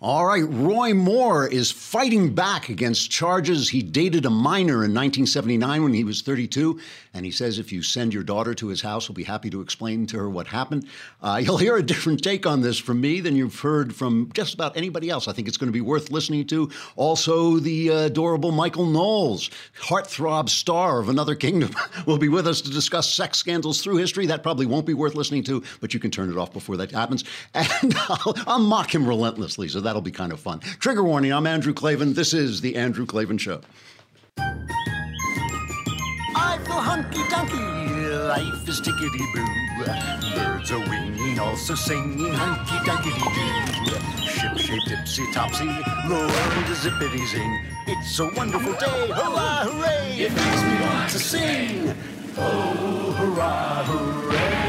All right, Roy Moore is fighting back against charges. He dated a minor in 1979 when he was 32, and he says if you send your daughter to his house, he'll be happy to explain to her what happened. Uh, you'll hear a different take on this from me than you've heard from just about anybody else. I think it's going to be worth listening to. Also, the uh, adorable Michael Knowles, heartthrob star of Another Kingdom, will be with us to discuss sex scandals through history. That probably won't be worth listening to, but you can turn it off before that happens. And I'll, I'll mock him relentlessly, so that'll be kind of fun. Trigger warning I'm Andrew Klavan. This is The Andrew Klavan Show. I feel hunky dunky, life is tickety boo. Birds are winging, also singing hunky dunky doo. Ship shape tipsy topsy, the world is zippity zing. It's a wonderful day, hurrah, hooray! It makes me want to sing. Oh, hurrah, hooray!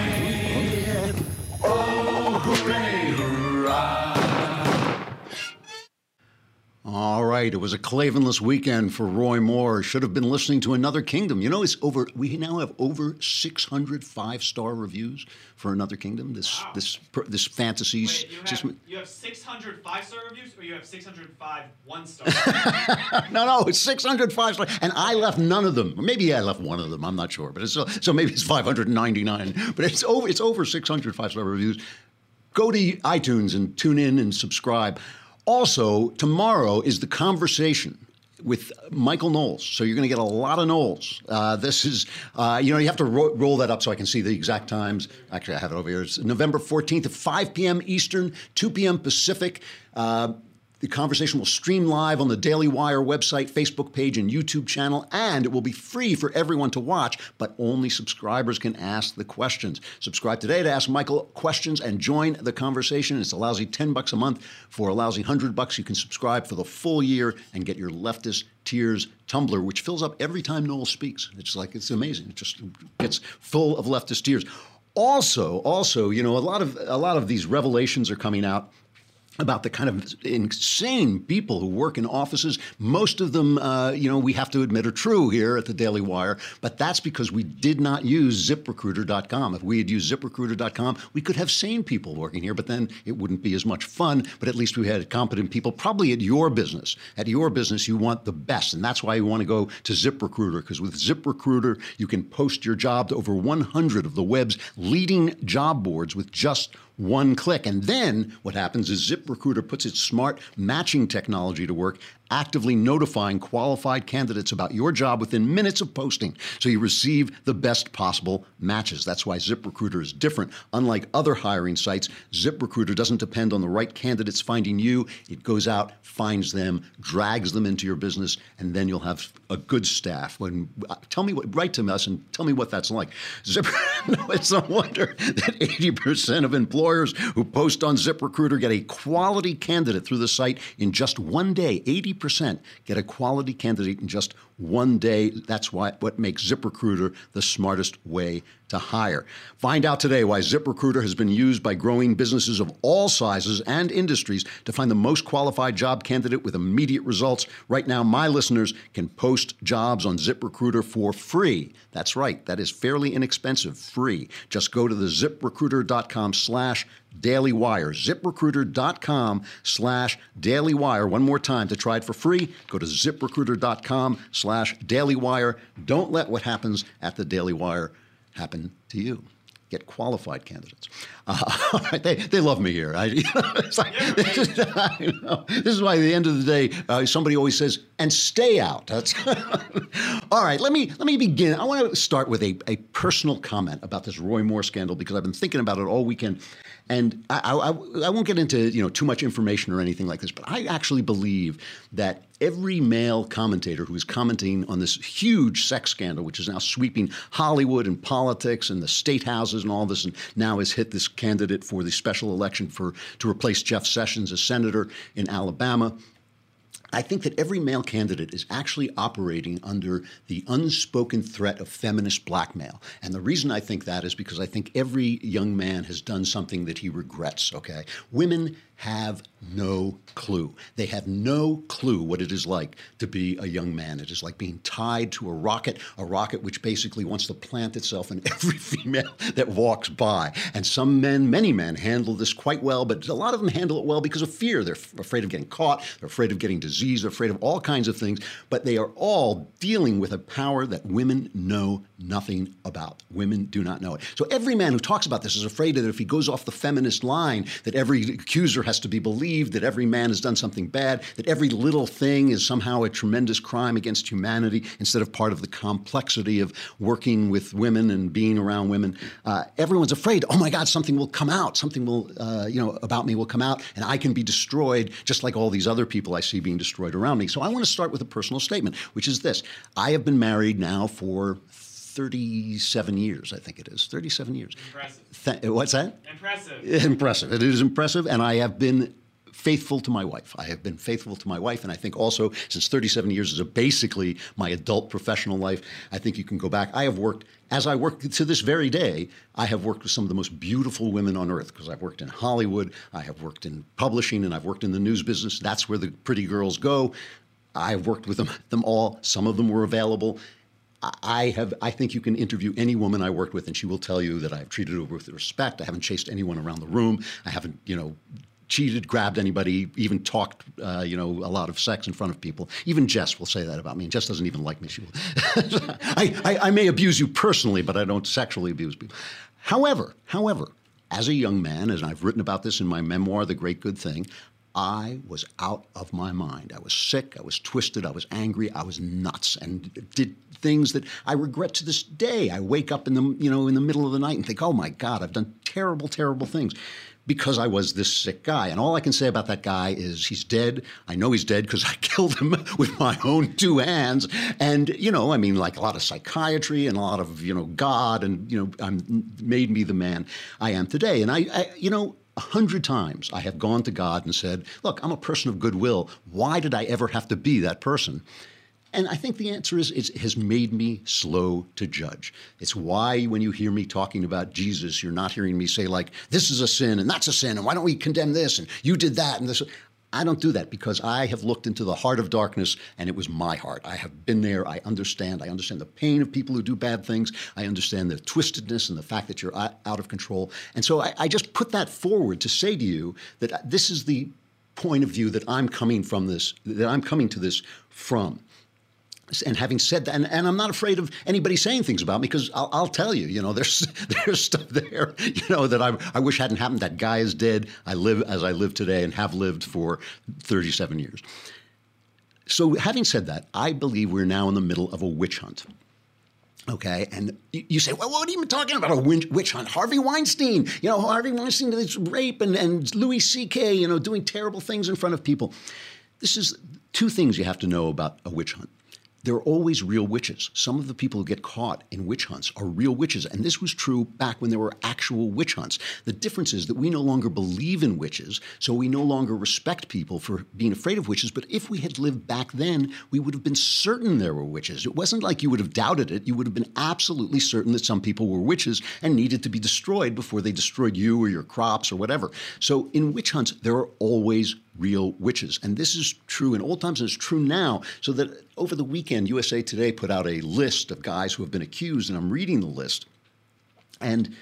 All right, it was a Klavanless weekend for Roy Moore. Should have been listening to Another Kingdom. You know, it's over. We now have over 600 five-star reviews for Another Kingdom. This Wow. this this fantasy. Wait, you have, you have 600 five star reviews or you have 605 one star? no, no, it's 600 five star, and I left none of them. Maybe I left one of them. I'm not sure, but it's so, so maybe it's 599. But it's over. It's over 600 five-star reviews. Go to iTunes and tune in and subscribe. Also, tomorrow is the conversation with Michael Knowles. So you're going to get a lot of Knowles. Uh, this is, uh, you know, you have to ro- roll that up so I can see the exact times. Actually, I have it over here. It's November 14th at 5 p.m. Eastern, 2 p.m. Pacific. Uh, the conversation will stream live on the Daily Wire website, Facebook page, and YouTube channel, and it will be free for everyone to watch, but only subscribers can ask the questions. Subscribe today to ask Michael questions and join the conversation. It's a lousy 10 bucks a month. For a lousy 100 bucks, you can subscribe for the full year and get your leftist tears tumbler, which fills up every time Knowles speaks. It's like, it's amazing. It just gets full of leftist tears. Also, also, you know, a lot of a lot of these revelations are coming out about the kind of insane people who work in offices. Most of them, uh, you know, we have to admit are true here at the Daily Wire, but that's because we did not use ziprecruiter.com. If we had used ziprecruiter.com, we could have sane people working here, but then it wouldn't be as much fun. But at least we had competent people, probably at your business. At your business, you want the best, and that's why you want to go to ZipRecruiter, because with ZipRecruiter, you can post your job to over 100 of the web's leading job boards with just one click. And then what happens is ZipRecruiter puts its smart matching technology to work, actively notifying qualified candidates about your job within minutes of posting. So you receive the best possible matches. That's why ZipRecruiter is different. Unlike other hiring sites, ZipRecruiter doesn't depend on the right candidates finding you. It goes out, finds them, drags them into your business, and then you'll have a good staff. When uh, tell me what write to us and tell me what that's like. Zip, no, it's no wonder that 80% of employers who post on ZipRecruiter get a quality candidate through the site in just one day. 80% get a quality candidate in just one day. That's why what makes ZipRecruiter the smartest way to hire. Find out today why ZipRecruiter has been used by growing businesses of all sizes and industries to find the most qualified job candidate with immediate results. Right now, my listeners can post jobs on ZipRecruiter for free. That's right, that is fairly inexpensive, free. Just go to the ziprecruiter.com slash dailywire, ziprecruiter.com slash dailywire. One more time to try it for free. Go to ZipRecruiter.com slash Daily Wire. Don't let what happens at the Daily Wire happen to you. Get qualified candidates. Uh, they, they love me here. I, you know, it's like, this, is, I know. this is why at the end of the day, uh, somebody always says, and stay out. That's all right. Let me let me begin. I want to start with a, a personal comment about this Roy Moore scandal because I've been thinking about it all weekend, and I, I, I won't get into you know too much information or anything like this, but I actually believe that every male commentator who is commenting on this huge sex scandal, which is now sweeping Hollywood and politics and the state houses and all this, and now has hit this candidate for the special election for to replace Jeff Sessions as senator in Alabama I think that every male candidate is actually operating under the unspoken threat of feminist blackmail. And the reason I think that is because I think every young man has done something that he regrets, okay? Women have no clue. They have no clue what it is like to be a young man. It is like being tied to a rocket, a rocket which basically wants to plant itself in every female that walks by. And some men, many men, handle this quite well, but a lot of them handle it well because of fear. They're afraid of getting caught, they're afraid of getting disease, they're afraid of all kinds of things, but they are all dealing with a power that women know nothing about. Women do not know it. So every man who talks about this is afraid that if he goes off the feminist line, that every accuser has to be believed, that every man has done something bad, that every little thing is somehow a tremendous crime against humanity instead of part of the complexity of working with women and being around women. Uh, everyone's afraid, oh my God, something will come out, something will, uh, you know, about me will come out, and I can be destroyed just like all these other people I see being destroyed around me. So I want to start with a personal statement, which is this I have been married now for 37 years, I think it is. 37 years. Impressive. Th- what's that? Impressive. Impressive. It is impressive, and I have been faithful to my wife. I have been faithful to my wife, and I think also since 37 years is basically my adult professional life. I think you can go back. I have worked as I work to this very day. I have worked with some of the most beautiful women on earth because I've worked in Hollywood, I have worked in publishing, and I've worked in the news business. That's where the pretty girls go. I've worked with them, them all. Some of them were available. I have. I think you can interview any woman I worked with, and she will tell you that I've treated her with respect. I haven't chased anyone around the room. I haven't, you know, cheated, grabbed anybody, even talked, uh, you know, a lot of sex in front of people. Even Jess will say that about me, and Jess doesn't even like me. She will. I, I, I may abuse you personally, but I don't sexually abuse people. However, however, as a young man, and I've written about this in my memoir, The Great Good Thing, I was out of my mind. I was sick. I was twisted. I was angry. I was nuts, and did things that I regret to this day. I wake up in the you know in the middle of the night and think, "Oh my God, I've done terrible, terrible things." Because I was this sick guy. And all I can say about that guy is he's dead. I know he's dead because I killed him with my own two hands. And, you know, I mean, like a lot of psychiatry and a lot of, you know, God and, you know, I'm, made me the man I am today. And I, I you know, a hundred times I have gone to God and said, Look, I'm a person of goodwill. Why did I ever have to be that person? And I think the answer is it has made me slow to judge. It's why when you hear me talking about Jesus, you're not hearing me say, like, this is a sin and that's a sin, and why don't we condemn this? And you did that and this. I don't do that because I have looked into the heart of darkness and it was my heart. I have been there. I understand. I understand the pain of people who do bad things. I understand the twistedness and the fact that you're out of control. And so I, I just put that forward to say to you that this is the point of view that I'm coming from this, that I'm coming to this from and having said that, and, and, I'm not afraid of anybody saying things about me because I'll, I'll, tell you, you know, there's there's stuff there, you know, that I, I wish hadn't happened. That guy is dead. I live as I live today and have lived for 37 years. So, having said that, I believe we're now in the middle of a witch hunt. Okay, and you say, well, what are you talking about? A witch hunt? Harvey Weinstein, you know, Harvey Weinstein, this rape, and, and Louis C.K., you know, doing terrible things in front of people. This is two things you have to know about a witch hunt there are always real witches. Some of the people who get caught in witch hunts are real witches. And this was true back when there were actual witch hunts. The difference is that we no longer believe in witches, so we no longer respect people for being afraid of witches. But if we had lived back then, we would have been certain there were witches. It wasn't like you would have doubted it. You would have been absolutely certain that some people were witches and needed to be destroyed before they destroyed you or your crops or whatever. So in witch hunts, there are always real witches. And this is true in old times and it's true now. So that over the weekend, USA Today put out a list of guys who have been accused, and I'm reading the list. And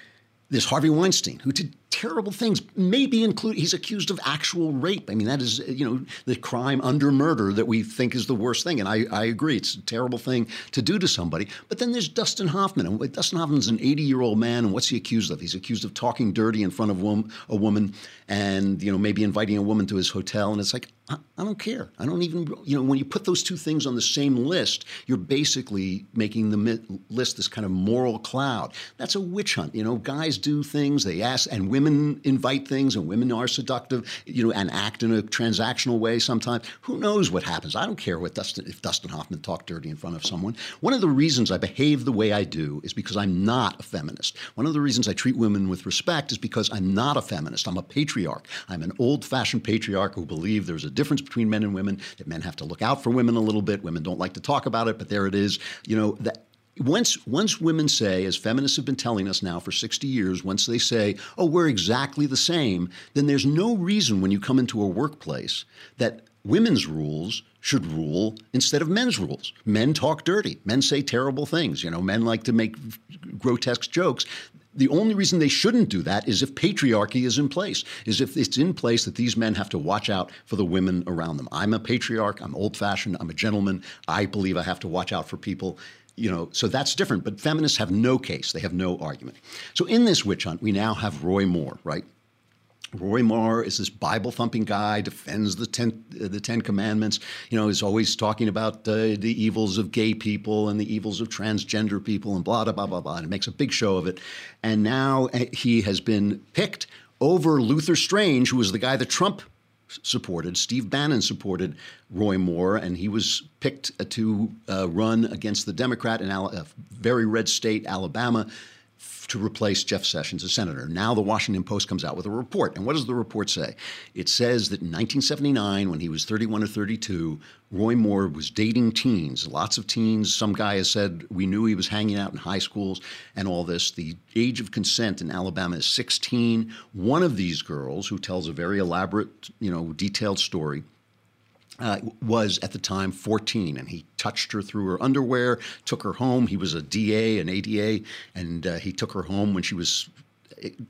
there's Harvey Weinstein, who did terrible things, maybe include he's accused of actual rape. I mean, that is, you know, the crime under murder that we think is the worst thing. And I, I agree, it's a terrible thing to do to somebody. But then there's Dustin Hoffman. And Dustin Hoffman's an 80 year old man. And what's he accused of? He's accused of talking dirty in front of a woman and, you know, maybe inviting a woman to his hotel. And it's like, I, I don't care. I don't even, you know, when you put those two things on the same list, you're basically making the list this kind of moral cloud. That's a witch hunt. You know, guys do things, they ask, and women women invite things and women are seductive, you know, and act in a transactional way sometimes. Who knows what happens? I don't care what Dustin, if Dustin Hoffman talked dirty in front of someone. One of the reasons I behave the way I do is because I'm not a feminist. One of the reasons I treat women with respect is because I'm not a feminist. I'm a patriarch. I'm an old fashioned patriarch who believe there's a difference between men and women, that men have to look out for women a little bit. Women don't like to talk about it, but there it is. You know, that once once women say, as feminists have been telling us now for 60 years, once they say, "Oh, we're exactly the same," then there's no reason when you come into a workplace that women's rules should rule instead of men's rules. Men talk dirty. Men say terrible things. You know, men like to make grotesque jokes. The only reason they shouldn't do that is if patriarchy is in place, is if it's in place that these men have to watch out for the women around them. I'm a patriarch. I'm old fashioned. I'm a gentleman. I believe I have to watch out for people you know, so that's different. But feminists have no case; they have no argument. So in this witch hunt, we now have Roy Moore, right? Roy Moore is this Bible thumping guy, defends the ten, uh, the Ten Commandments. You know, is always talking about uh, the evils of gay people and the evils of transgender people and blah blah blah blah blah. And makes a big show of it. And now uh, he has been picked over Luther Strange, who was the guy that Trump supported. Steve Bannon supported Roy Moore, and he was picked to uh, run against the Democrat in a very red state, Alabama, to replace Jeff Sessions as senator. Now the Washington Post comes out with a report. And what does the report say? It says that in 1979, when he was 31 or 32, Roy Moore was dating teens, lots of teens. Some guy has said we knew he was hanging out in high schools and all this. The age of consent in Alabama is 16. One of these girls, who tells a very elaborate, you know, detailed story, uh, was at the time 14, and he touched her through her underwear, took her home. He was a DA, an ADA, and uh, he took her home when she was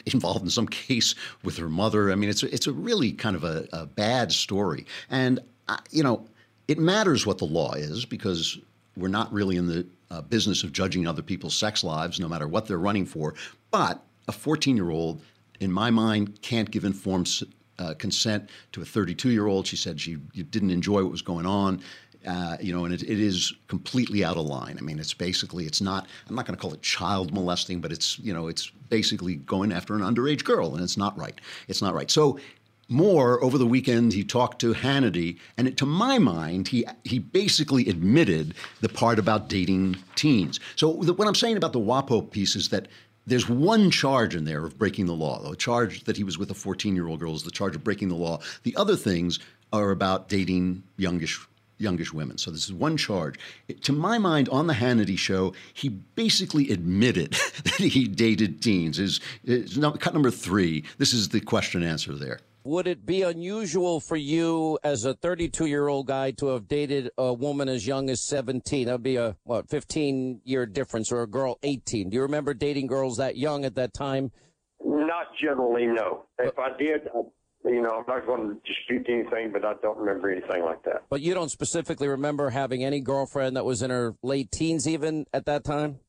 involved in some case with her mother. I mean, it's a, it's a really kind of a, a bad story, and uh, you know, it matters what the law is because we're not really in the uh, business of judging other people's sex lives, no matter what they're running for. But a 14 year old, in my mind, can't give informed uh, consent to a 32 year old. She said she didn't enjoy what was going on. Uh, you know, and it, it is completely out of line. I mean, it's basically, it's not, I'm not going to call it child molesting, but it's, you know, it's basically going after an underage girl, and it's not right. It's not right. So, Moore over the weekend he talked to Hannity, and it, to my mind, he he basically admitted the part about dating teens. So the, what I'm saying about the WAPO piece is that there's one charge in there of breaking the law. The charge that he was with a 14 year old girl is the charge of breaking the law. The other things are about dating youngish youngish women. So this is one charge. It, to my mind, on the Hannity show, he basically admitted that he dated teens. Is, cut number three. This is the question answer there would it be unusual for you as a 32 year old guy to have dated a woman as young as 17? That would be a, what, 15 year difference or a girl 18. Do you remember dating girls that young at that time? Not generally, no. If I did, I, you know, I'm not going to dispute anything, but I don't remember anything like that. But you don't specifically remember having any girlfriend that was in her late teens even at that time?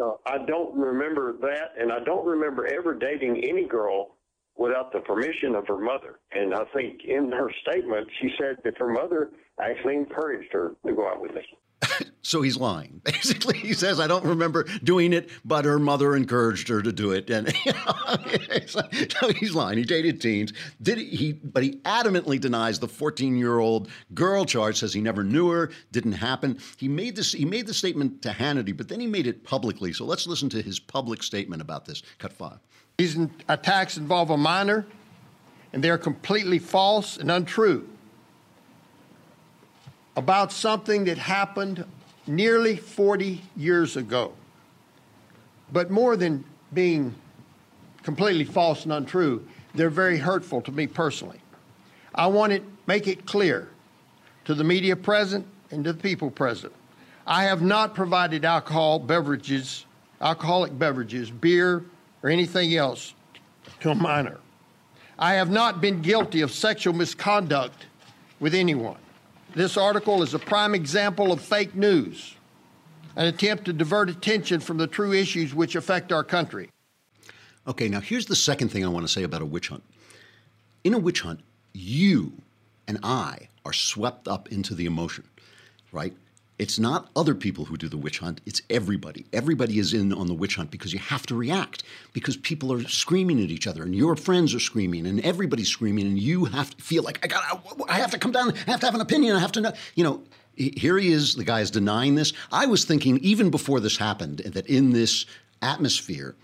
No, I don't remember that, and I don't remember ever dating any girl without the permission of her mother. And I think in her statement, she said that her mother actually encouraged her to go out with me. so he's lying. Basically, he says, "I don't remember doing it, but her mother encouraged her to do it." And so he's lying. He dated teens. Did he? But he adamantly denies the 14-year-old girl charge. Says he never knew her. Didn't happen. He made this. He made the statement to Hannity, but then he made it publicly. So let's listen to his public statement about this. Cut five. These attacks involve a minor, and they're completely false and untrue about something that happened nearly 40 years ago. But more than being completely false and untrue, they're very hurtful to me personally. I want to make it clear to the media present and to the people present. I have not provided alcohol beverages, alcoholic beverages, beer, or anything else to a minor. I have not been guilty of sexual misconduct with anyone. This article is a prime example of fake news, an attempt to divert attention from the true issues which affect our country. Okay, now here's the second thing I want to say about a witch hunt. In a witch hunt, you and I are swept up into the emotion, right? It's not other people who do the witch hunt, it's everybody. Everybody is in on the witch hunt because you have to react, because people are screaming at each other, and your friends are screaming, and everybody's screaming, and you have to feel like, I, got I have to come down, I have to have an opinion, I have to know. You know, here he is, the guy is denying this. I was thinking, even before this happened, that in this atmosphere,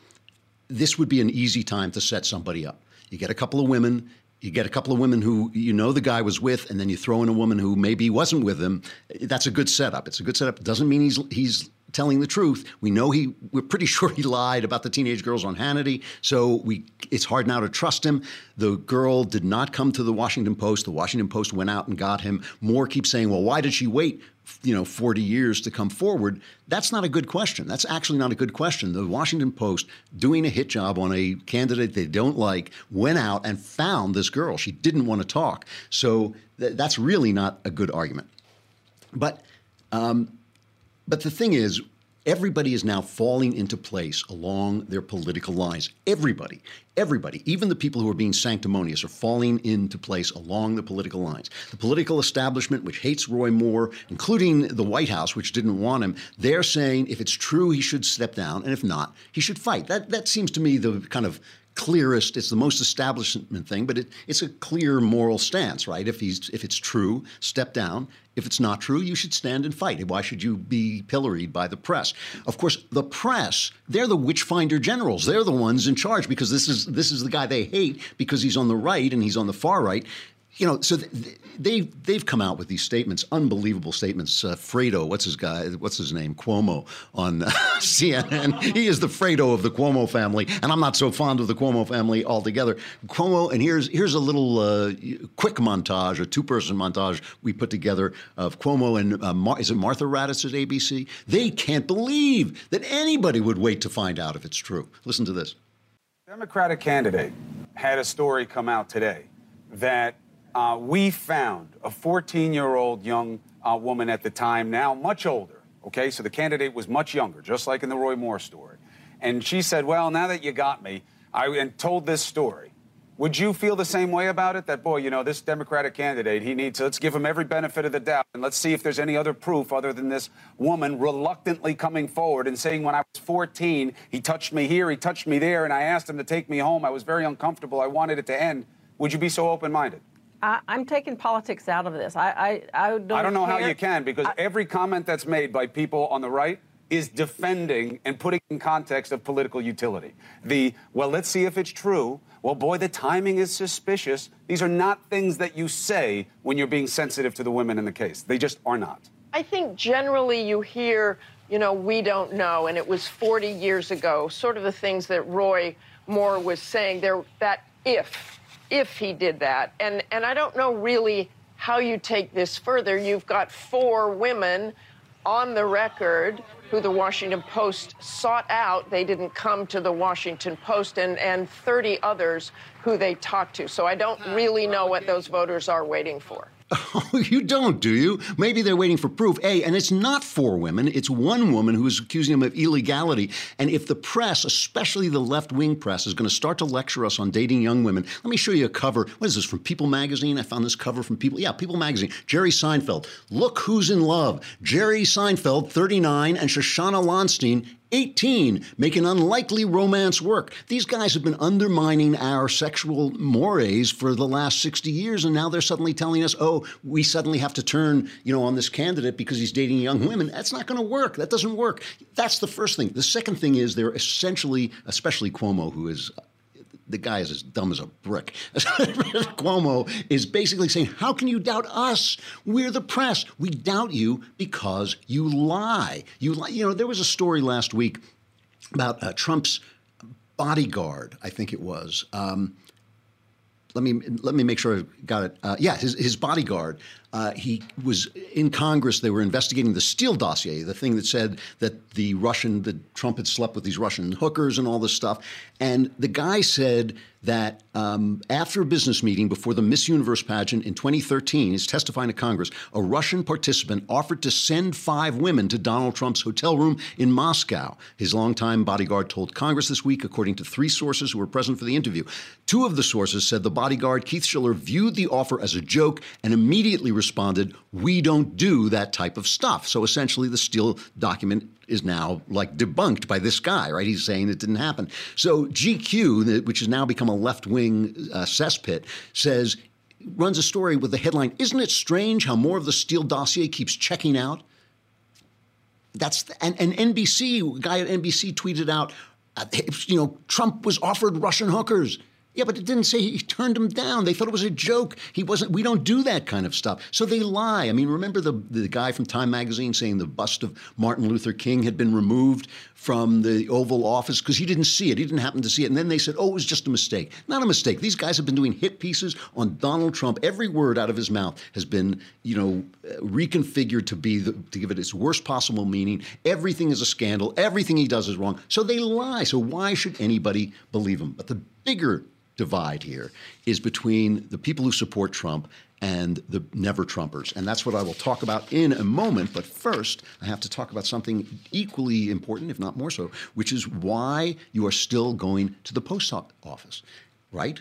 this would be an easy time to set somebody up. You get a couple of women, you get a couple of women who you know the guy was with, and then you throw in a woman who maybe wasn't with him. That's a good setup. It's a good setup. Doesn't mean he's he's telling the truth. We know he. We're pretty sure he lied about the teenage girls on Hannity. So we. It's hard now to trust him. The girl did not come to the Washington Post. The Washington Post went out and got him. Moore keeps saying, "Well, why did she wait?" You know, 40 years to come forward. That's not a good question. That's actually not a good question. The Washington Post, doing a hit job on a candidate they don't like, went out and found this girl. She didn't want to talk. So th- that's really not a good argument. But um, but the thing is, everybody is now falling into place along their political lines. Everybody, everybody, even the people who are being sanctimonious, are falling into place along the political lines. The political establishment, which hates Roy Moore, including the White House, which didn't want him, they're saying if it's true, he should step down, and if not, he should fight. That that seems to me the kind of clearest. It's the most establishment thing, but it, it's a clear moral stance, right? If he's if it's true, step down. If it's not true, you should stand and fight. Why should you be pilloried by the press? Of course, the press, they're the witchfinder generals. They're the ones in charge because this is this is the guy they hate because he's on the right and he's on the far right you know, so they they've come out with these statements, unbelievable statements. Uh, Fredo, what's his guy? What's his name? Cuomo on uh, CNN. He is the Fredo of the Cuomo family, and I'm not so fond of the Cuomo family altogether. Cuomo, and here's here's a little uh, quick montage, a two person montage we put together of Cuomo and uh, Mar- is it Martha Raddatz at ABC? They can't believe that anybody would wait to find out if it's true. Listen to this. Democratic candidate had a story come out today that uh, we found a 14 year old young uh, woman at the time, now much older. Okay, so the candidate was much younger, just like in the Roy Moore story. And she said, Well, now that you got me, I and told this story. Would you feel the same way about it? That, boy, you know, this Democratic candidate, he needs, to let's give him every benefit of the doubt and let's see if there's any other proof other than this woman reluctantly coming forward and saying, when I was 14, he touched me here, he touched me there, and I asked him to take me home. I was very uncomfortable. I wanted it to end. Would you be so open minded? I, am taking politics out of this. I, I, I don't. I don't know care. how you can because I, every comment that's made by people on the right is defending and putting in context of political utility. The well, let's see if it's true. Well, boy, the timing is suspicious. These are not things that you say when you're being sensitive to the women in the case. They just are not. I think generally you hear, you know, we don't know, and it was 40 years ago. Sort of the things that Roy Moore was saying there. That if if he did that. And and I don't know really how you take this further. You've got four women on the record who the Washington Post sought out. They didn't come to the Washington Post, and, and 30 others who they talked to. So I don't really know what those voters are waiting for. Oh, you don't, do you? Maybe they're waiting for proof. A, and it's not four women, it's one woman who is accusing him of illegality. And if the press, especially the left wing press, is going to start to lecture us on dating young women, let me show you a cover. What is this from People magazine? I found this cover from People. Yeah, People magazine. Jerry Seinfeld. Look who's in love. Jerry Seinfeld, 39, and Shoshana Lonstein, 18 make an unlikely romance work. These guys have been undermining our sexual mores for the last 60 years, and now they're suddenly telling us, oh, we suddenly have to turn, you know, on this candidate because he's dating young women. That's not going to work. That doesn't work. That's the first thing. The second thing is they're essentially, especially Cuomo, who is the guy is as dumb as a brick. Cuomo is basically saying, How can you doubt us? We're the press. We doubt you because you lie. You lie. You know, there was a story last week about uh, Trump's bodyguard, I think it was. Um, let me let me make sure I got it. Uh, yeah, his, his bodyguard. Uh, he was in Congress. They were investigating the Steele dossier, the thing that said that the Russian, that Trump had slept with these Russian hookers and all this stuff. And the guy said that um, after a business meeting before the Miss Universe pageant in 2013, he's testifying to Congress, a Russian participant offered to send five women to Donald Trump's hotel room in Moscow. His longtime bodyguard told Congress this week, according to three sources who were present for the interview. Two of the sources said the bodyguard, Keith Schiller, viewed the offer as a joke and immediately responded, We don't do that type of stuff. So essentially, the Steele document is now like debunked by this guy, right? He's saying it didn't happen. So GQ, which has now become a left wing uh, cesspit, says, runs a story with the headline Isn't it strange how more of the Steele dossier keeps checking out? That's the, and, and NBC, guy at NBC tweeted out, uh, you know, Trump was offered Russian hookers. Yeah, but it didn't say he turned them down. They thought it was a joke. He wasn't. We don't do that kind of stuff. So they lie. I mean, remember the the guy from Time Magazine saying the bust of Martin Luther King had been removed from the Oval Office because he didn't see it. He didn't happen to see it. And then they said, "Oh, it was just a mistake." Not a mistake. These guys have been doing hit pieces on Donald Trump. Every word out of his mouth has been, you know, reconfigured to be the, to give it its worst possible meaning. Everything is a scandal. Everything he does is wrong. So they lie. So why should anybody believe him? But the bigger divide here is between the people who support Trump and the never Trumpers. And that's what I will talk about in a moment. But first, I have to talk about something equally important, if not more so, which is why you are still going to the post office, right?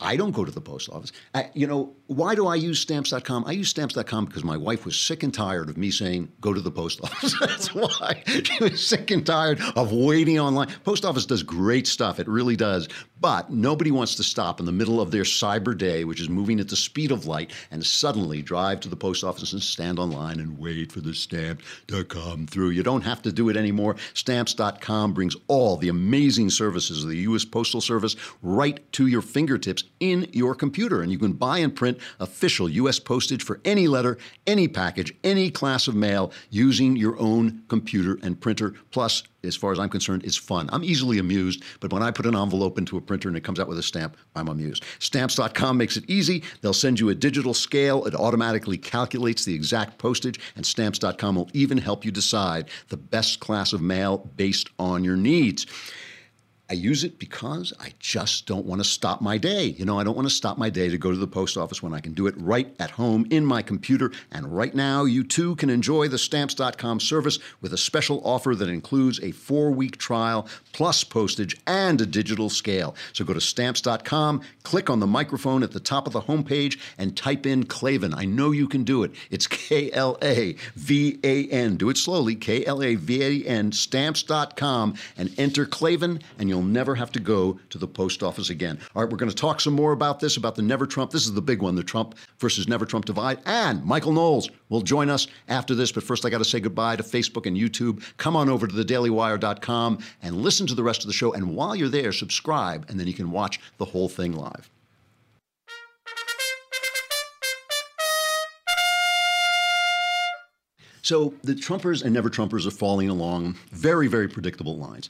I don't go to the post office. I, you know, why do I use stamps.com? I use stamps.com because my wife was sick and tired of me saying, go to the post office. That's why. She was sick and tired of waiting online. Post office does great stuff. It really does. But nobody wants to stop in the middle of their cyber day, which is moving at the speed of light, and suddenly drive to the post office and stand online and wait for the stamp to come through. You don't have to do it anymore. Stamps.com brings all the amazing services of the U.S. Postal Service right to your fingertips in your computer. And you can buy and print official U.S. postage for any letter, any package, any class of mail using your own computer and printer. Plus, as far as I'm concerned, it's fun. I'm easily amused, but when I put an envelope into a printer and it comes out with a stamp, I'm amused. Stamps.com makes it easy. They'll send you a digital scale. It automatically calculates the exact postage, and Stamps.com will even help you decide the best class of mail based on your needs. I use it because I just don't want to stop my day. You know, I don't want to stop my day to go to the post office when I can do it right at home in my computer. And right now, you too can enjoy the stamps.com service with a special offer that includes a four week trial plus postage and a digital scale. So go to stamps.com, click on the microphone at the top of the homepage, and type in Klavan. I know you can do it. It's K L A V A N. Do it slowly K L A V A N, stamps.com, and enter Klavan, and you'll you'll never have to go to the post office again. All right, we're going to talk some more about this, about the Never Trump. This is the big one, the Trump versus Never Trump divide. And Michael Knowles will join us after this. But first, I got to say goodbye to Facebook and YouTube. Come on over to thedailywire.com and listen to the rest of the show. And while you're there, subscribe, and then you can watch the whole thing live. So the Trumpers and never Trumpers are falling along very, very predictable lines.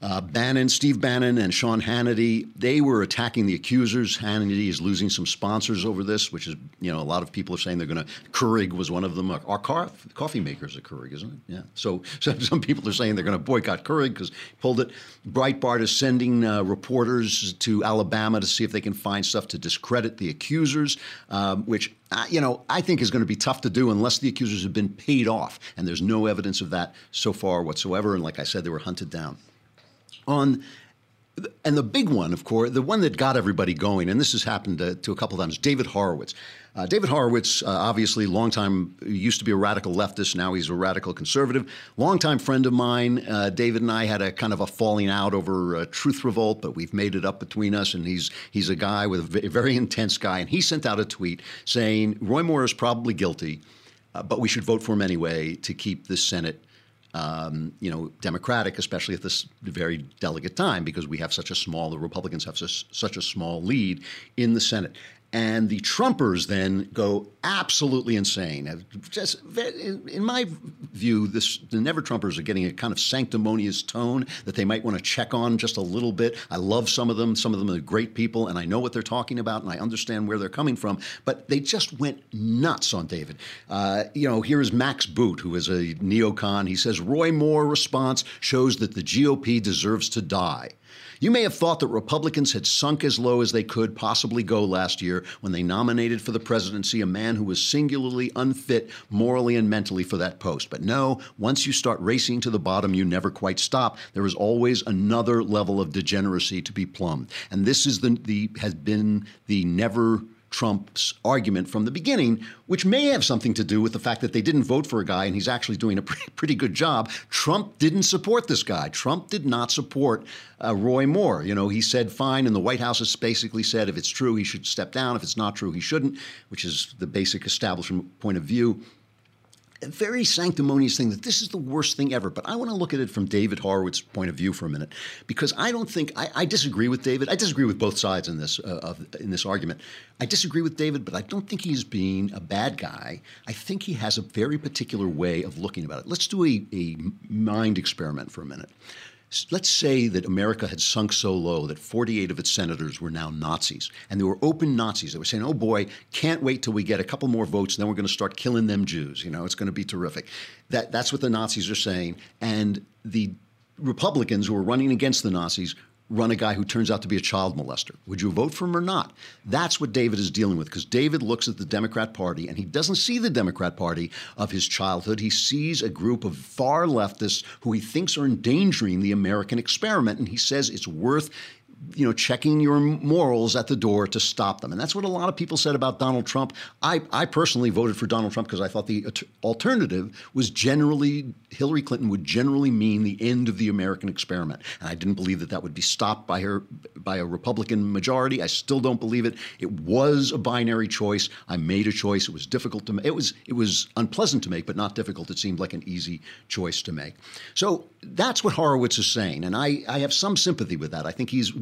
Uh, Bannon, Steve Bannon, and Sean Hannity, they were attacking the accusers. Hannity is losing some sponsors over this, which is, you know, a lot of people are saying they're going to. Keurig was one of them. Our car, coffee makers are Keurig, isn't it? Yeah. So, so some people are saying they're going to boycott Keurig because pulled it. Breitbart is sending uh, reporters to Alabama to see if they can find stuff to discredit the accusers, um, which uh, you know, I think is going to be tough to do unless the accusers have been paid off. And there's no evidence of that so far whatsoever. And like I said, they were hunted down on and the big one, of course, the one that got everybody going, and this has happened to, to a couple of times, David Horowitz. Uh, David Horowitz, uh, obviously, longtime, used to be a radical leftist. Now he's a radical conservative. Longtime friend of mine. Uh, David and I had a kind of a falling out over uh, Truth Revolt, but we've made it up between us. And he's he's a guy with a very intense guy. And he sent out a tweet saying Roy Moore is probably guilty, uh, but we should vote for him anyway to keep the Senate um, you know, Democratic, especially at this very delicate time, because we have such a small, the Republicans have such, such a small lead in the Senate. And the Trumpers then go absolutely insane. Just in my view, this, the Never Trumpers are getting a kind of sanctimonious tone that they might want to check on just a little bit. I love some of them. Some of them are great people, and I know what they're talking about, and I understand where they're coming from. But they just went nuts on David. Uh, you know, here is Max Boot, who is a neocon. He says Roy Moore response shows that the GOP deserves to die. You may have thought that Republicans had sunk as low as they could possibly go last year when they nominated for the presidency a man who was singularly unfit morally and mentally for that post. But no, once you start racing to the bottom, you never quite stop. There is always another level of degeneracy to be plumbed. And this is the, the has been the never Trump's argument from the beginning, which may have something to do with the fact that they didn't vote for a guy and he's actually doing a pretty, good job. Trump didn't support this guy. Trump did not support uh, Roy Moore. You know, he said fine, and the White House has basically said if it's true, he should step down. If it's not true, he shouldn't, which is the basic establishment point of view a very sanctimonious thing that this is the worst thing ever. But I want to look at it from David Horowitz's point of view for a minute, because I don't think I, I disagree with David. I disagree with both sides in this uh, of, in this argument. I disagree with David, but I don't think he's being a bad guy. I think he has a very particular way of looking about it. Let's do a, a mind experiment for a minute. Let's say that America had sunk so low that 48 of its senators were now Nazis. And they were open Nazis. They were saying, oh boy, can't wait till we get a couple more votes, and then we're going to start killing them Jews. You know, it's going to be terrific. That, that's what the Nazis are saying. And the Republicans who are running against the Nazis run a guy who turns out to be a child molester? Would you vote for him or not? That's what David is dealing with because David looks at the Democrat Party and he doesn't see the Democrat Party of his childhood. He sees a group of far leftists who he thinks are endangering the American experiment and he says it's worth you know, checking your morals at the door to stop them. And that's what a lot of people said about Donald Trump. I, I personally voted for Donald Trump because I thought the alternative was generally, Hillary Clinton would generally mean the end of the American experiment. And I didn't believe that that would be stopped by her, by a Republican majority. I still don't believe it. It was a binary choice. I made a choice. It was difficult to make. It was, it was unpleasant to make, but not difficult. It seemed like an easy choice to make. So that's what Horowitz is saying. And I, I have some sympathy with that. I think he's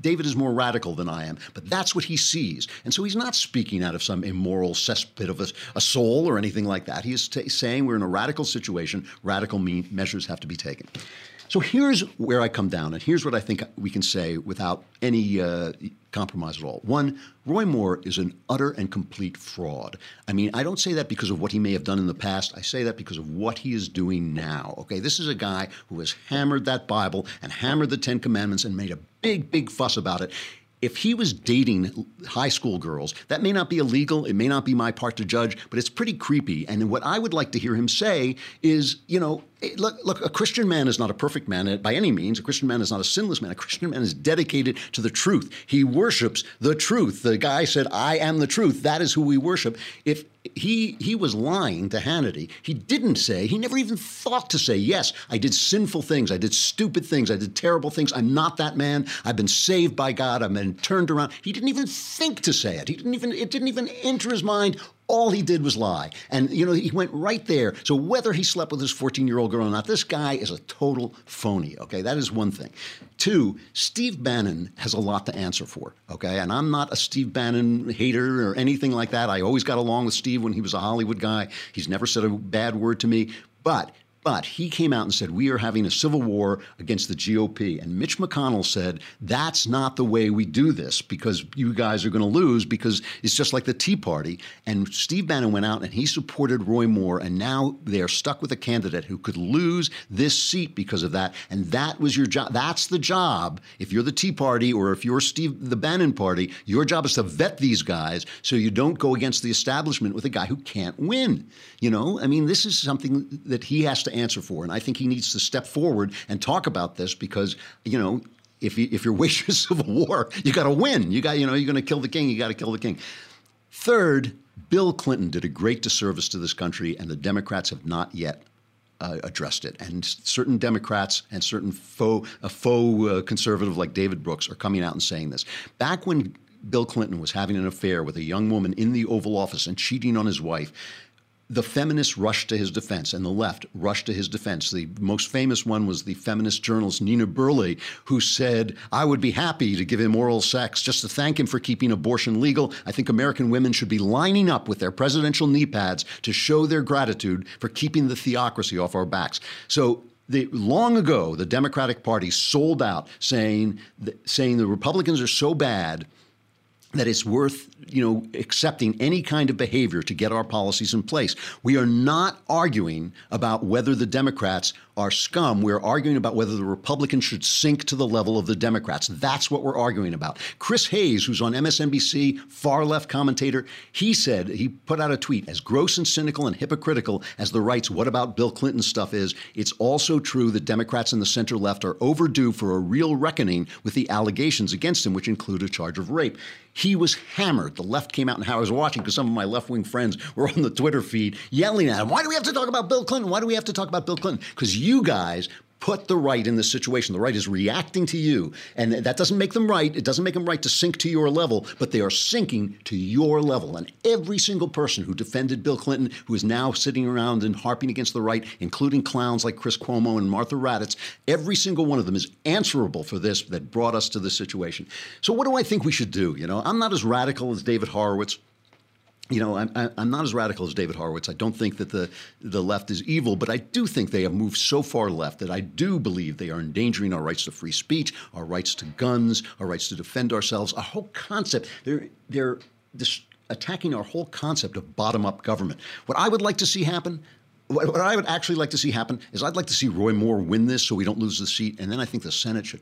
David is more radical than I am, but that's what he sees. And so he's not speaking out of some immoral cesspit of a, a soul or anything like that. He is t- saying we're in a radical situation, radical me- measures have to be taken. So here's where I come down, and here's what I think we can say without any uh, compromise at all. One, Roy Moore is an utter and complete fraud. I mean, I don't say that because of what he may have done in the past. I say that because of what he is doing now. Okay, this is a guy who has hammered that Bible and hammered the Ten Commandments and made a big, big fuss about it if he was dating high school girls, that may not be illegal. It may not be my part to judge, but it's pretty creepy. And what I would like to hear him say is, you know, look, look, a Christian man is not a perfect man by any means. A Christian man is not a sinless man. A Christian man is dedicated to the truth. He worships the truth. The guy said, I am the truth. That is who we worship. If he he was lying to Hannity. He didn't say, he never even thought to say, yes, I did sinful things, I did stupid things, I did terrible things. I'm not that man. I've been saved by God. I've been turned around. He didn't even think to say it. He didn't even it didn't even enter his mind all he did was lie. And, you know, he went right there. So whether he slept with his 14 year old girl or not, this guy is a total phony. Okay. That is one thing. Two, Steve Bannon has a lot to answer for. Okay. And I'm not a Steve Bannon hater or anything like that. I always got along with Steve when he was a Hollywood guy. He's never said a bad word to me. But but he came out and said, We are having a civil war against the GOP. And Mitch McConnell said, That's not the way we do this because you guys are going to lose because it's just like the Tea Party. And Steve Bannon went out and he supported Roy Moore. And now they're stuck with a candidate who could lose this seat because of that. And that was your job. That's the job. If you're the Tea Party or if you're Steve, the Bannon Party, your job is to vet these guys so you don't go against the establishment with a guy who can't win. You know, I mean, this is something that he has to answer for. And I think he needs to step forward and talk about this because, you know, if, you, if you're waging a civil war, you got to win. You got, you know, you're going to kill the king. You got to kill the king. Third, Bill Clinton did a great disservice to this country, and the Democrats have not yet uh, addressed it. And certain Democrats and certain faux, a faux uh, conservative like David Brooks are coming out and saying this. Back when Bill Clinton was having an affair with a young woman in the Oval Office and cheating on his wife, the feminists rushed to his defense and the left rushed to his defense. The most famous one was the feminist journalist Nina Burleigh, who said, I would be happy to give him oral sex just to thank him for keeping abortion legal. I think American women should be lining up with their presidential knee pads to show their gratitude for keeping the theocracy off our backs. So the, long ago, the Democratic Party sold out, saying saying the Republicans are so bad that it's worth you know accepting any kind of behavior to get our policies in place. We are not arguing about whether the Democrats are scum. We're arguing about whether the Republicans should sink to the level of the Democrats. That's what we're arguing about. Chris Hayes, who's on MSNBC, far left commentator, he said he put out a tweet as gross and cynical and hypocritical as the right's "What about Bill Clinton?" stuff is. It's also true that Democrats in the center left are overdue for a real reckoning with the allegations against him, which include a charge of rape. He was hammered. The left came out and how I was watching because some of my left wing friends were on the Twitter feed yelling at him. Why do we have to talk about Bill Clinton? Why do we have to talk about Bill Clinton? Because you guys put the right in this situation. The right is reacting to you. And that doesn't make them right. It doesn't make them right to sink to your level, but they are sinking to your level. And every single person who defended Bill Clinton, who is now sitting around and harping against the right, including clowns like Chris Cuomo and Martha Raddatz, every single one of them is answerable for this that brought us to this situation. So what do I think we should do? You know, I'm not as radical as David Horowitz you know, I'm, I'm not as radical as David Horowitz. I don't think that the, the left is evil, but I do think they have moved so far left that I do believe they are endangering our rights to free speech, our rights to guns, our rights to defend ourselves, our whole concept. They're, they're attacking our whole concept of bottom up government. What I would like to see happen what I would actually like to see happen is I'd like to see Roy Moore win this so we don't lose the seat, and then I think the Senate should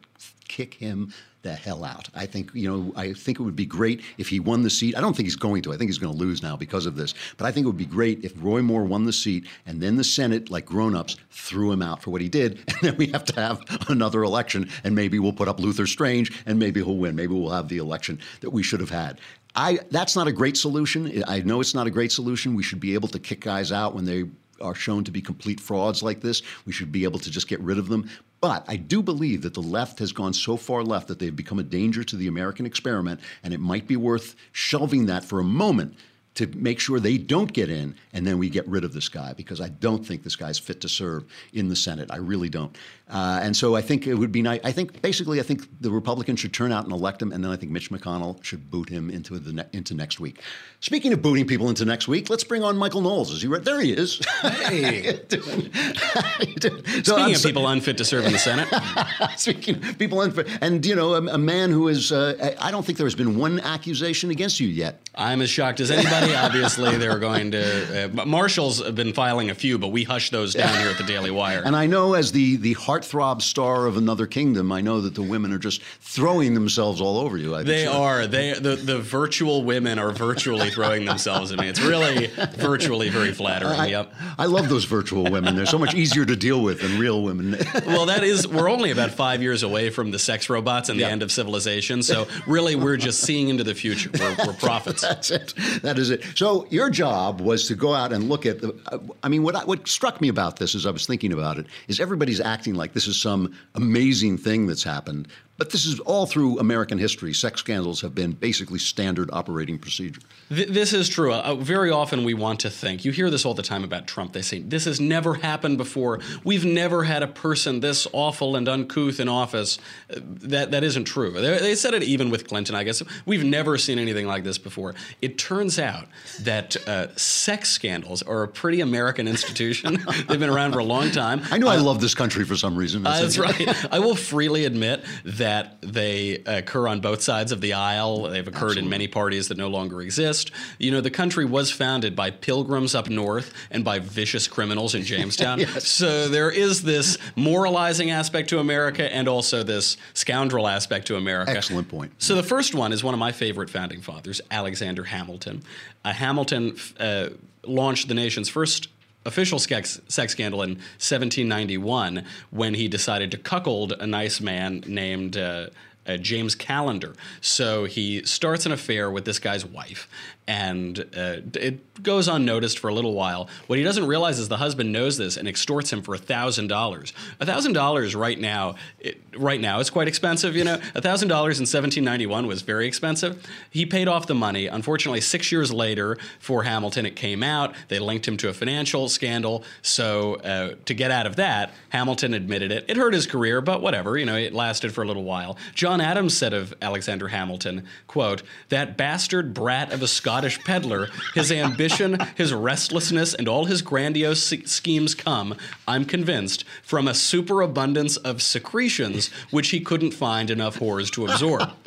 kick him the hell out. I think you know I think it would be great if he won the seat. I don't think he's going to. I think he's going to lose now because of this. But I think it would be great if Roy Moore won the seat and then the Senate, like grown-ups, threw him out for what he did, and then we have to have another election, and maybe we'll put up Luther Strange, and maybe he'll win. Maybe we'll have the election that we should have had. I, that's not a great solution. I know it's not a great solution. We should be able to kick guys out when they are shown to be complete frauds like this. We should be able to just get rid of them. But I do believe that the left has gone so far left that they've become a danger to the American experiment, and it might be worth shelving that for a moment to make sure they don't get in, and then we get rid of this guy because I don't think this guy's fit to serve in the Senate. I really don't. Uh, and so I think it would be nice. I think basically, I think the Republicans should turn out and elect him, and then I think Mitch McConnell should boot him into the ne- into next week. Speaking of booting people into next week, let's bring on Michael Knowles. Is he right? There he is. Hey. so Speaking I'm of people unfit to serve in the Senate. Speaking of people unfit, and you know, a, a man who is, uh, I don't think there has been one accusation against you yet. I'm as shocked as anybody. Obviously, they're going to. Uh, Marshall's have been filing a few, but we hush those down here at the Daily Wire. And I know, as the the heartthrob star of another kingdom, I know that the women are just throwing themselves all over you. I they are. They the the virtual women are virtually throwing themselves at me. It's really virtually very flattering. I, yep. I love those virtual women. They're so much easier to deal with than real women. well, that is. We're only about five years away from the sex robots and the end of civilization. So really, we're just seeing into the future. We're, we're prophets. That's it. That is it. So your job was to go out and look at the. I mean, what I, what struck me about this as I was thinking about it is everybody's acting like this is some amazing thing that's happened, but this is all through American history. Sex scandals have been basically standard operating procedure. Th- this is true. Uh, very often we want to think, you hear this all the time about Trump. They say, this has never happened before. We've never had a person this awful and uncouth in office. Uh, that, that isn't true. They, they said it even with Clinton, I guess. We've never seen anything like this before. It turns out that uh, sex scandals are a pretty American institution. They've been around for a long time. I know I uh, love this country for some reason. That's, that's right. I will freely admit that that they occur on both sides of the aisle. They've occurred Absolutely. in many parties that no longer exist. You know, the country was founded by pilgrims up north and by vicious criminals in Jamestown. yes. So there is this moralizing aspect to America and also this scoundrel aspect to America. Excellent point. So the first one is one of my favorite founding fathers, Alexander Hamilton. Uh, Hamilton uh, launched the nation's first official sex, sex scandal in 1791 when he decided to cuckold a nice man named uh, uh, James Callender. So he starts an affair with this guy's wife, and uh, it goes unnoticed for a little while. What he doesn't realize is the husband knows this and extorts him for thousand dollars. thousand dollars right now, it, right now, it's quite expensive. You know, thousand dollars in 1791 was very expensive. He paid off the money. Unfortunately, six years later, for Hamilton, it came out. They linked him to a financial scandal. So uh, to get out of that, Hamilton admitted it. It hurt his career, but whatever. You know, it lasted for a little while. John Adams said of Alexander Hamilton, "quote That bastard brat of a Scottish." Peddler, his ambition, his restlessness, and all his grandiose schemes come, I'm convinced, from a superabundance of secretions which he couldn't find enough whores to absorb.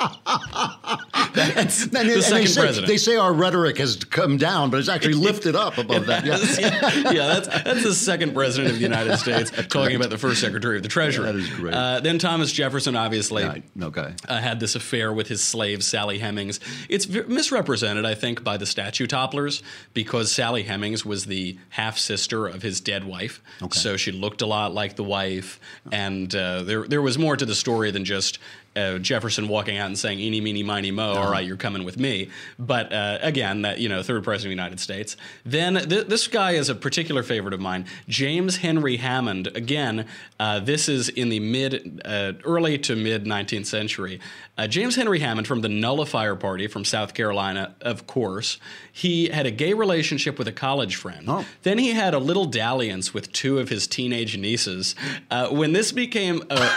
That's And, the and they, second say, president. they say our rhetoric has come down, but it's actually lifted up above that. Yeah. yeah, that's that's the second president of the United States talking about the first secretary of the Treasury. That is great. Uh, then Thomas Jefferson, obviously, Right, okay. uh, had this affair with his slave Sally Hemings. It's v- misrepresented, I think, by the statue topplers because Sally Hemings was the half sister of his dead wife. Okay. So she looked a lot like the wife, and uh, there there was more to the story than just. Uh, Jefferson walking out and saying "Eeny, meeny, miny, mo." Uh-huh. All right, you're coming with me. But uh, again, that you know, third president of the United States. Then th- this guy is a particular favorite of mine, James Henry Hammond. Again, uh, this is in the mid, uh, early to mid 19th century. Uh, James Henry Hammond from the Nullifier Party from South Carolina, of course. He had a gay relationship with a college friend. Oh. Then he had a little dalliance with two of his teenage nieces. Uh, when this became a,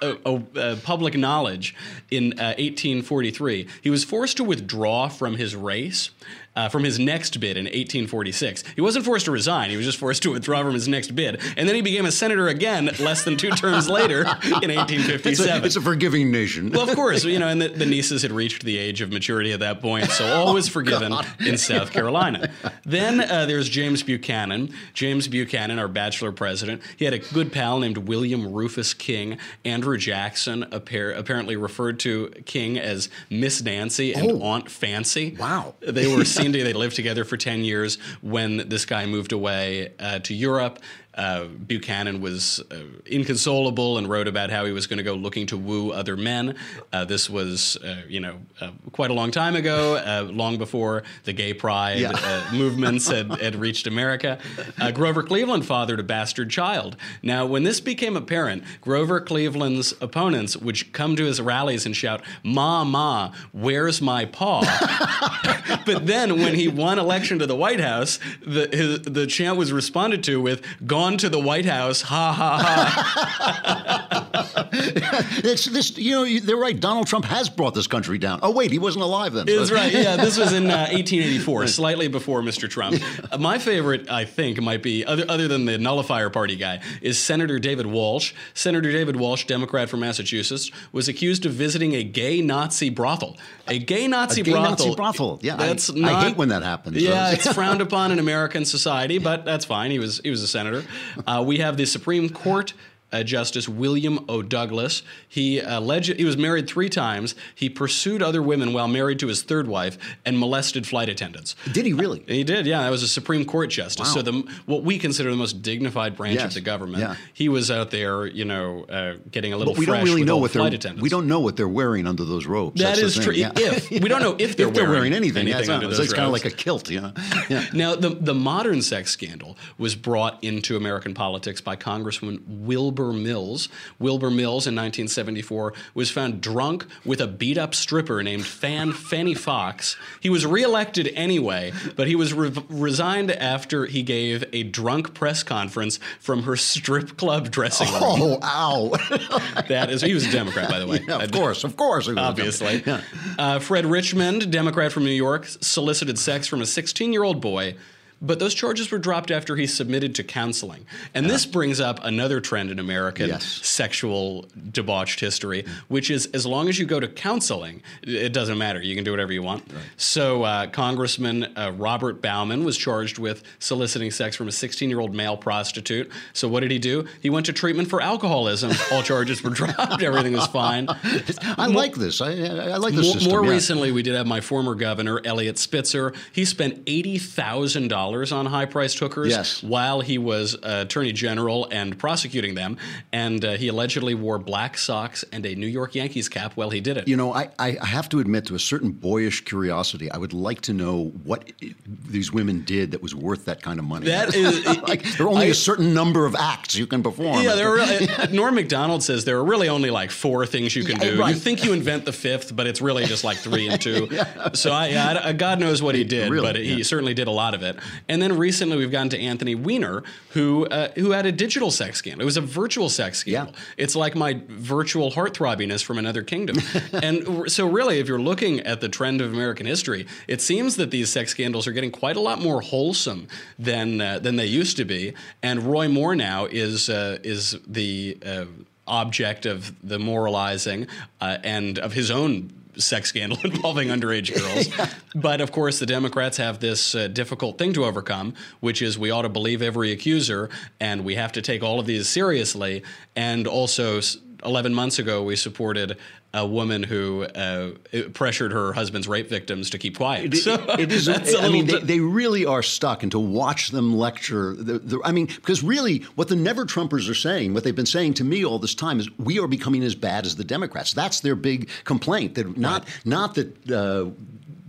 a, a, a public knowledge in uh, 1843, he was forced to withdraw from his race. Uh, from his next bid in 1846. He wasn't forced to resign, he was just forced to withdraw from his next bid. And then he became a senator again less than two terms later in It's 1857. a, it's a forgiving nation. Well, of course, you know, and the, the nieces had reached the age of maturity at that point, so all was forgiven in South Carolina. Then uh, there's James Buchanan. James Buchanan, our bachelor president, he had a good pal named William Rufus King. Andrew Jackson appar- apparently referred to King as Miss Nancy and Oh. Aunt Fancy. Wow. They were to, they lived together for 10 years when this guy moved away uh, to Europe. Uh, Buchanan was uh, inconsolable and wrote about how he was going to go looking to woo other men. Uh, this was, uh, you know, uh, quite a long time ago, uh, long before the gay pride Yeah. uh, movements had, had reached America. Uh, Grover Cleveland fathered a bastard child. Now, when this became apparent, Grover Cleveland's opponents would come to his rallies and shout, "Ma, ma, where's my paw?" but then, when he won election to the White House, the his, the chant was responded to with "Gone to the White House, ha ha ha." it's this. You know, they're right. Donald Trump has brought this country down. Oh wait, he wasn't alive then. Is right. Yeah, this was in uh, 1884, slightly before Mr. Trump. Uh, my favorite, I think, might be other other than the nullifier party guy, is Senator David Walsh. Senator David Walsh, Democrat from Massachusetts, was accused of visiting a gay Nazi brothel. A gay Nazi A gay brothel. Nazi brothel. Yeah, I- that's I not, hate when that happens. Yeah, it's frowned upon in American society, but that's fine. He was he was a senator. Uh, we have the Supreme Court. Uh, Justice William O. Douglas. He alleged he was married three times. He pursued other women while married to his third wife and molested flight attendants. Did he really? He did, yeah. That was a Supreme Court justice. Wow. So the what we consider the most dignified branch Yes, of the government. yeah. He was out there, you know, uh, getting a little But we fresh don't really with know what the they're. flight attendants. We don't know what they're wearing under those robes. That That's is true. yeah. If we don't know if they're, if they're wearing, wearing anything, yeah, anything it's, under it's those kind of like a kilt, you know. Yeah. Now, the, the modern sex scandal was brought into American politics by Congressman Wilbur Mills. Wilbur Mills in 1974 was found drunk with a beat up stripper named Fan Fanne Foxe. He was reelected anyway, but he was re- resigned after he gave a drunk press conference from her strip club dressing room. Oh, ow! That is, he was a Democrat, by the way. yeah, of course, of course. he was a Obviously. Democrat. Uh, Fred Richmond, Democrat from New York, solicited sex from a 16 year old boy. But those charges were dropped after he submitted to counseling. And this brings up another trend in American Yes. sexual debauched history, which is as long as you go to counseling, it doesn't matter. You can do whatever you want. So, uh, Congressman uh, Robert Bauman was charged with soliciting sex from a 16 year old male prostitute. So, what did he do? He went to treatment for alcoholism. All charges were dropped. Everything was fine. I like this. I, I I like this More, system. more yeah. recently, we did have my former governor, Eliot Spitzer. He spent $80,000 on high priced hookers Yes. while he was uh, attorney general and prosecuting them. And uh, he allegedly wore black socks and a New York Yankees cap while he did it. You know, I, I have to admit to a certain boyish curiosity, I would like to know what these women did that was worth that kind of money. That is- like there are only I- a certain number of acts you can perform. Yeah, there are really, Norm Macdonald says there are really only like four things you can Yeah, do. right. You think you invent the fifth, but it's really just like three and two. So I, I- God knows what he did, Really, but he certainly did a lot of it. And then recently we've gotten to Anthony Weiner, who uh, who had a digital sex scandal. It was a virtual sex scandal. It's like my virtual heartthrobiness from another kingdom. and so really, if you're looking at the trend of American history, it seems that these sex scandals are getting quite a lot more wholesome than uh, than they used to be. And Roy Moore now is uh, is the uh, object of the moralizing uh, and of his own sex scandal involving underage girls. But of course, the Democrats have this uh, difficult thing to overcome, which is we ought to believe every accuser and we have to take all of these seriously. And also, 11 months ago, we supported a woman who uh, pressured her husband's rape victims to keep quiet. It, So it is. that's a I mean, they, they really are stuck, and to watch them lecture. The, the, I mean, because really, what the Never Trumpers are saying, what they've been saying to me all this time, is we are becoming as bad as the Democrats. That's their big complaint. That not not that. Uh,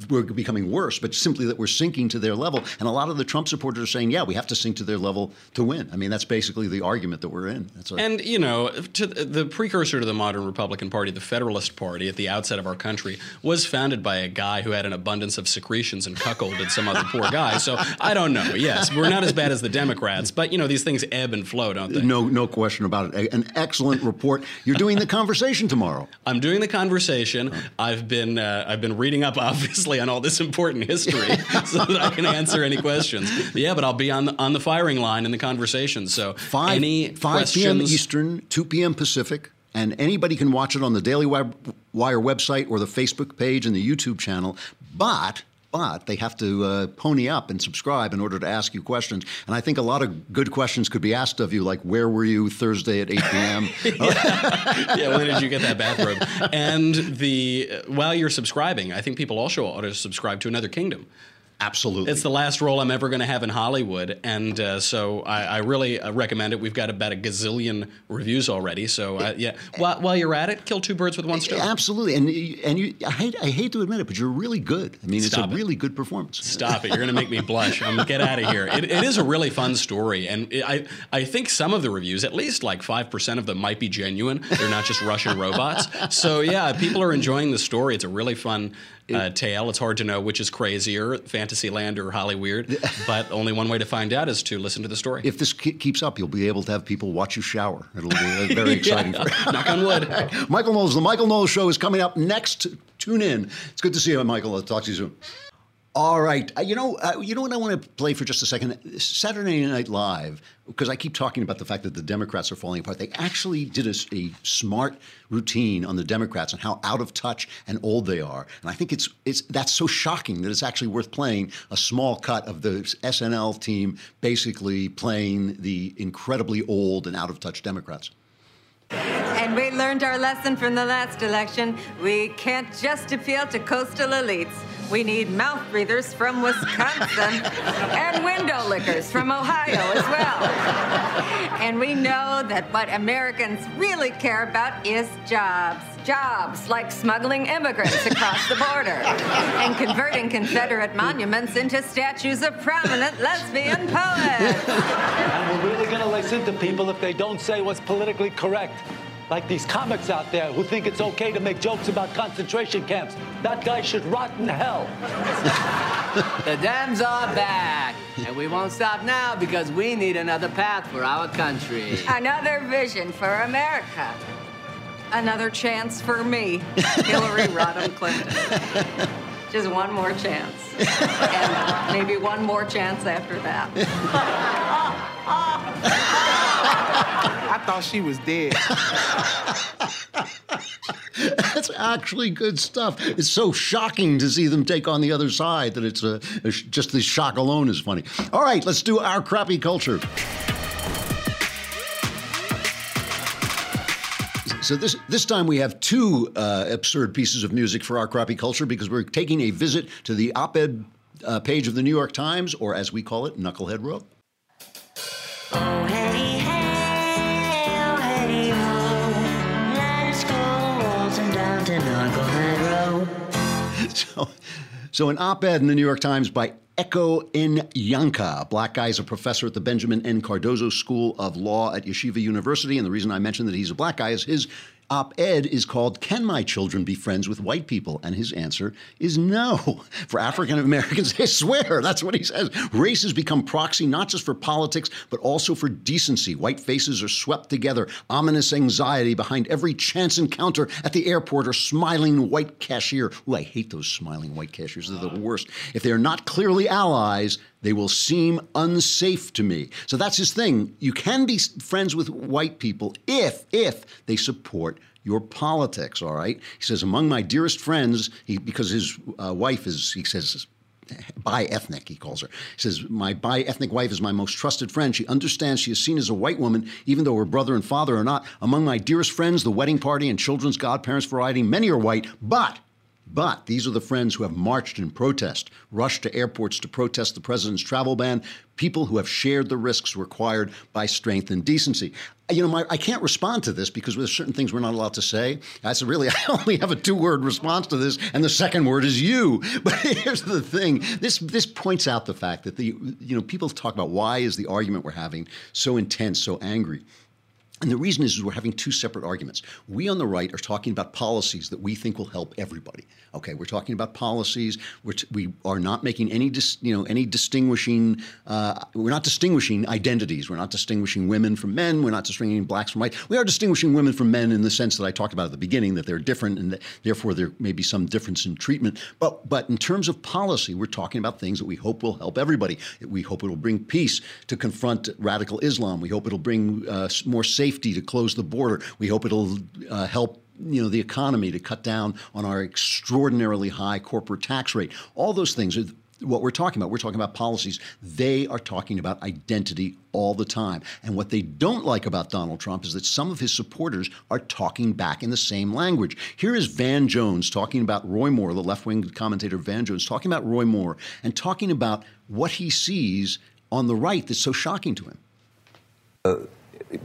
we're becoming worse, but simply that we're sinking to their level. And a lot of the Trump supporters are saying, "Yeah, we have to sink to their level to win." I mean, that's basically the argument that we're in. That's And you know, to the precursor to the modern Republican Party, the Federalist Party, at the outset of our country, was founded by a guy who had an abundance of secretions and cuckolded some other poor guy. So I don't know. Yes, we're not as bad as the Democrats, but you know, these things ebb and flow, don't they? no, no question about it. An excellent report. You're doing the conversation tomorrow. I'm doing the conversation. I've been uh, I've been reading up, obviously, on all this important history, so that I can answer any questions. Yeah, but I'll be on the, on the firing line in the conversation. So Five, any 5 p.m. questions? Eastern, 2 p.m. Pacific, and anybody can watch it on the Daily Wire website or the Facebook page and the YouTube channel. But but they have to uh, pony up and subscribe in order to ask you questions. And I think a lot of good questions could be asked of you, like where were you Thursday at 8 p.m. yeah, when did you get that bathrobe? And the while you're subscribing, I think people also ought to subscribe to Another Kingdom. Absolutely. It's the last role I'm ever going to have in Hollywood, and uh, so I, I really uh, recommend it. We've got about a gazillion reviews already, so uh, yeah. While, while you're at it, kill two birds with one stone. Absolutely, and you- and you, I hate I hate to admit it, but you're really good. I mean, Stop it's it. a really good performance. Stop it! You're going to make me blush. Um, get out of here. It, it is a really fun story, and it, I I think some of the reviews, at least like five percent of them, might be genuine. They're not just Russian robots. So yeah, people are enjoying the story. It's a really fun. Uh, tale. It's hard to know which is crazier, Fantasyland or Hollyweird, but only one way to find out is to listen to the story. If this ke- keeps up, you'll be able to have people watch you shower. It'll be uh, very exciting. Knock on wood. Michael Knowles, the Michael Knowles Show is coming up next. Tune in. It's good to see you, Michael. I'll talk to you soon. All right, uh, you know, uh, you know what I want to play for just a second. Saturday Night Live, because I keep talking about the fact that the Democrats are falling apart. They actually did a smart routine on the Democrats and how out of touch and old they are. And I think it's it's that's so shocking that it's actually worth playing a small cut of the SNL team basically playing the incredibly old and out of touch Democrats. And we learned our lesson from the last election. We can't just appeal to coastal elites. We need mouth breathers from Wisconsin and window lickers from Ohio as well. And we know that what Americans really care about is jobs. Jobs like smuggling immigrants across the border and converting Confederate monuments into statues of prominent lesbian poets. And we're really going to listen to people if they don't say what's politically correct. Like these comics out there who think it's okay to make jokes about concentration camps. That guy should rot in hell. The Dems are back, and we won't stop now because we need another path for our country. Another vision for America. Another chance for me, Hillary Rodham Clinton. Just one more chance. And uh, maybe one more chance after that. I thought she was dead. That's actually good stuff. It's so shocking to see them take on the other side that it's a, a just the shock alone is funny. All right, let's do our crappy culture. So this this time we have two uh, absurd pieces of music for our crappy culture because we're taking a visit to the op-ed uh, page of the New York Times, or as we call it, Knucklehead Row. Oh, hey, hey, so, so an op-ed in the New York Times by Ekow N. Yankah. A black guy is a professor at the Benjamin N. Cardozo School of Law at Yeshiva University. And the reason I mentioned that he's a black guy is his op ed is called Can My Children Be Friends with White People? And his answer is no. For African Americans, I swear, that's what he says. Race has become proxy not just for politics, but also for decency. White faces are swept together, ominous anxiety behind every chance encounter at the airport or smiling white cashier. Ooh, I hate those smiling white cashiers. They're the worst. If they are not clearly allies, they will seem unsafe to me. So that's his thing. You can be friends with white people if if they support your politics. All right. He says among my dearest friends, he, because his uh, wife is, he says. Bi-ethnic, he calls her. He says, My bi-ethnic wife is my most trusted friend. She understands she is seen as a white woman, even though her brother and father are not. Among my dearest friends, the wedding party and children's godparents variety, many are white, but but these are the friends who have marched in protest, rushed to airports to protest the president's travel ban, people who have shared the risks required by strength and decency. You know, my, I can't respond to this because there's certain things we're not allowed to say. I said, really, I only have a two-word response to this, and the second word is you. But here's the thing: this this points out the fact that the you know people talk about why is the argument we're having so intense, so angry. And the reason is, is we're having two separate arguments. We on the right are talking about policies that we think will help everybody. Okay, we're talking about policies. We're t- we are not making any dis- you know any distinguishing. Uh, we're not distinguishing identities. We're not distinguishing women from men. We're not distinguishing blacks from white. We are distinguishing women from men in the sense that I talked about at the beginning that they're different and that therefore there may be some difference in treatment. But but in terms of policy, we're talking about things that we hope will help everybody. We hope it will bring peace to confront radical Islam. We hope it'll bring uh, more safety to close the border. We hope it'll uh, help you know the economy to cut down on our extraordinarily high corporate tax rate. All those things are what we're talking about. We're talking about policies. They are talking about identity all the time. And what they don't like about Donald Trump is that some of his supporters are talking back in the same language. Here is Van Jones talking about Roy Moore, the left wing commentator Van Jones, talking about Roy Moore and talking about what he sees on the right that's so shocking to him. Uh,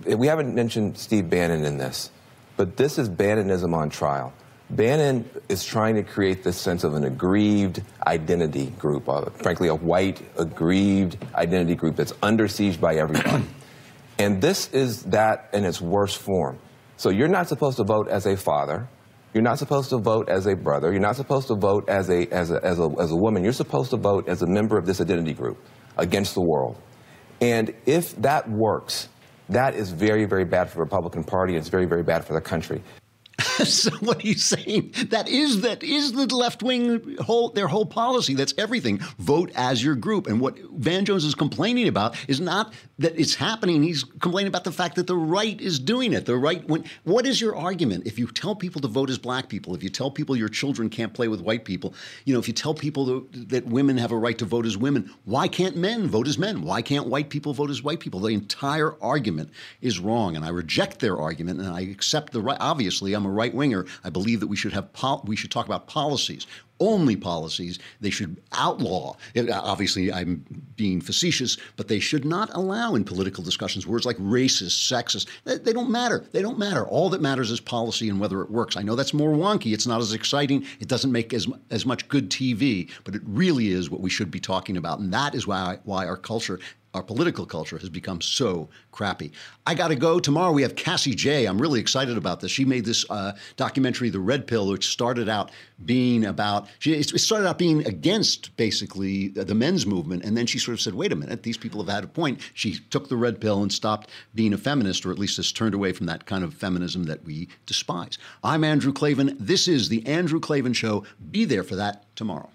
we haven't mentioned Steve Bannon in this, but this is Bannonism on trial. Bannon is trying to create this sense of an aggrieved identity group, uh, frankly, a white, aggrieved identity group that's under siege by everybody. and this is that in its worst form. So you're not supposed to vote as a father. You're not supposed to vote as a brother. You're not supposed to vote as a, as a, as a, as a woman. You're supposed to vote as a member of this identity group against the world. And if that works, that is very, very bad for the Republican Party. It's very, very bad for the country. so what are you saying? That is that is the left wing whole their whole policy. That's everything. Vote as your group. And what Van Jones is complaining about is not that it's happening. He's complaining about the fact that the right is doing it. The right when what is your argument? If you tell people to vote as black people, if you tell people your children can't play with white people, you know, if you tell people that, that women have a right to vote as women, why can't men vote as men? Why can't white people vote as white people? The entire argument is wrong, and I reject their argument, and I accept the right. Obviously, I'm a right winger. I believe that we should have pol- we should talk about policies, only policies. They should outlaw. Obviously, I'm being facetious, but they should not allow in political discussions words like racist, sexist. They, they don't matter. They don't matter. All that matters is policy and whether it works. I know that's more wonky. It's not as exciting. It doesn't make as as much good TV, but it really is what we should be talking about, and that is why why our culture our political culture has become so crappy. I got to go. Tomorrow we have Cassie Jaye. I'm really excited about this. She made this uh, documentary, The Red Pill, which started out being about, she, it started out being against basically the men's movement. And then she sort of said, wait a minute, these people have had a point. She took the red pill and stopped being a feminist, or at least has turned away from that kind of feminism that we despise. I'm Andrew Klavan. This is The Andrew Klavan Show. Be there for that tomorrow.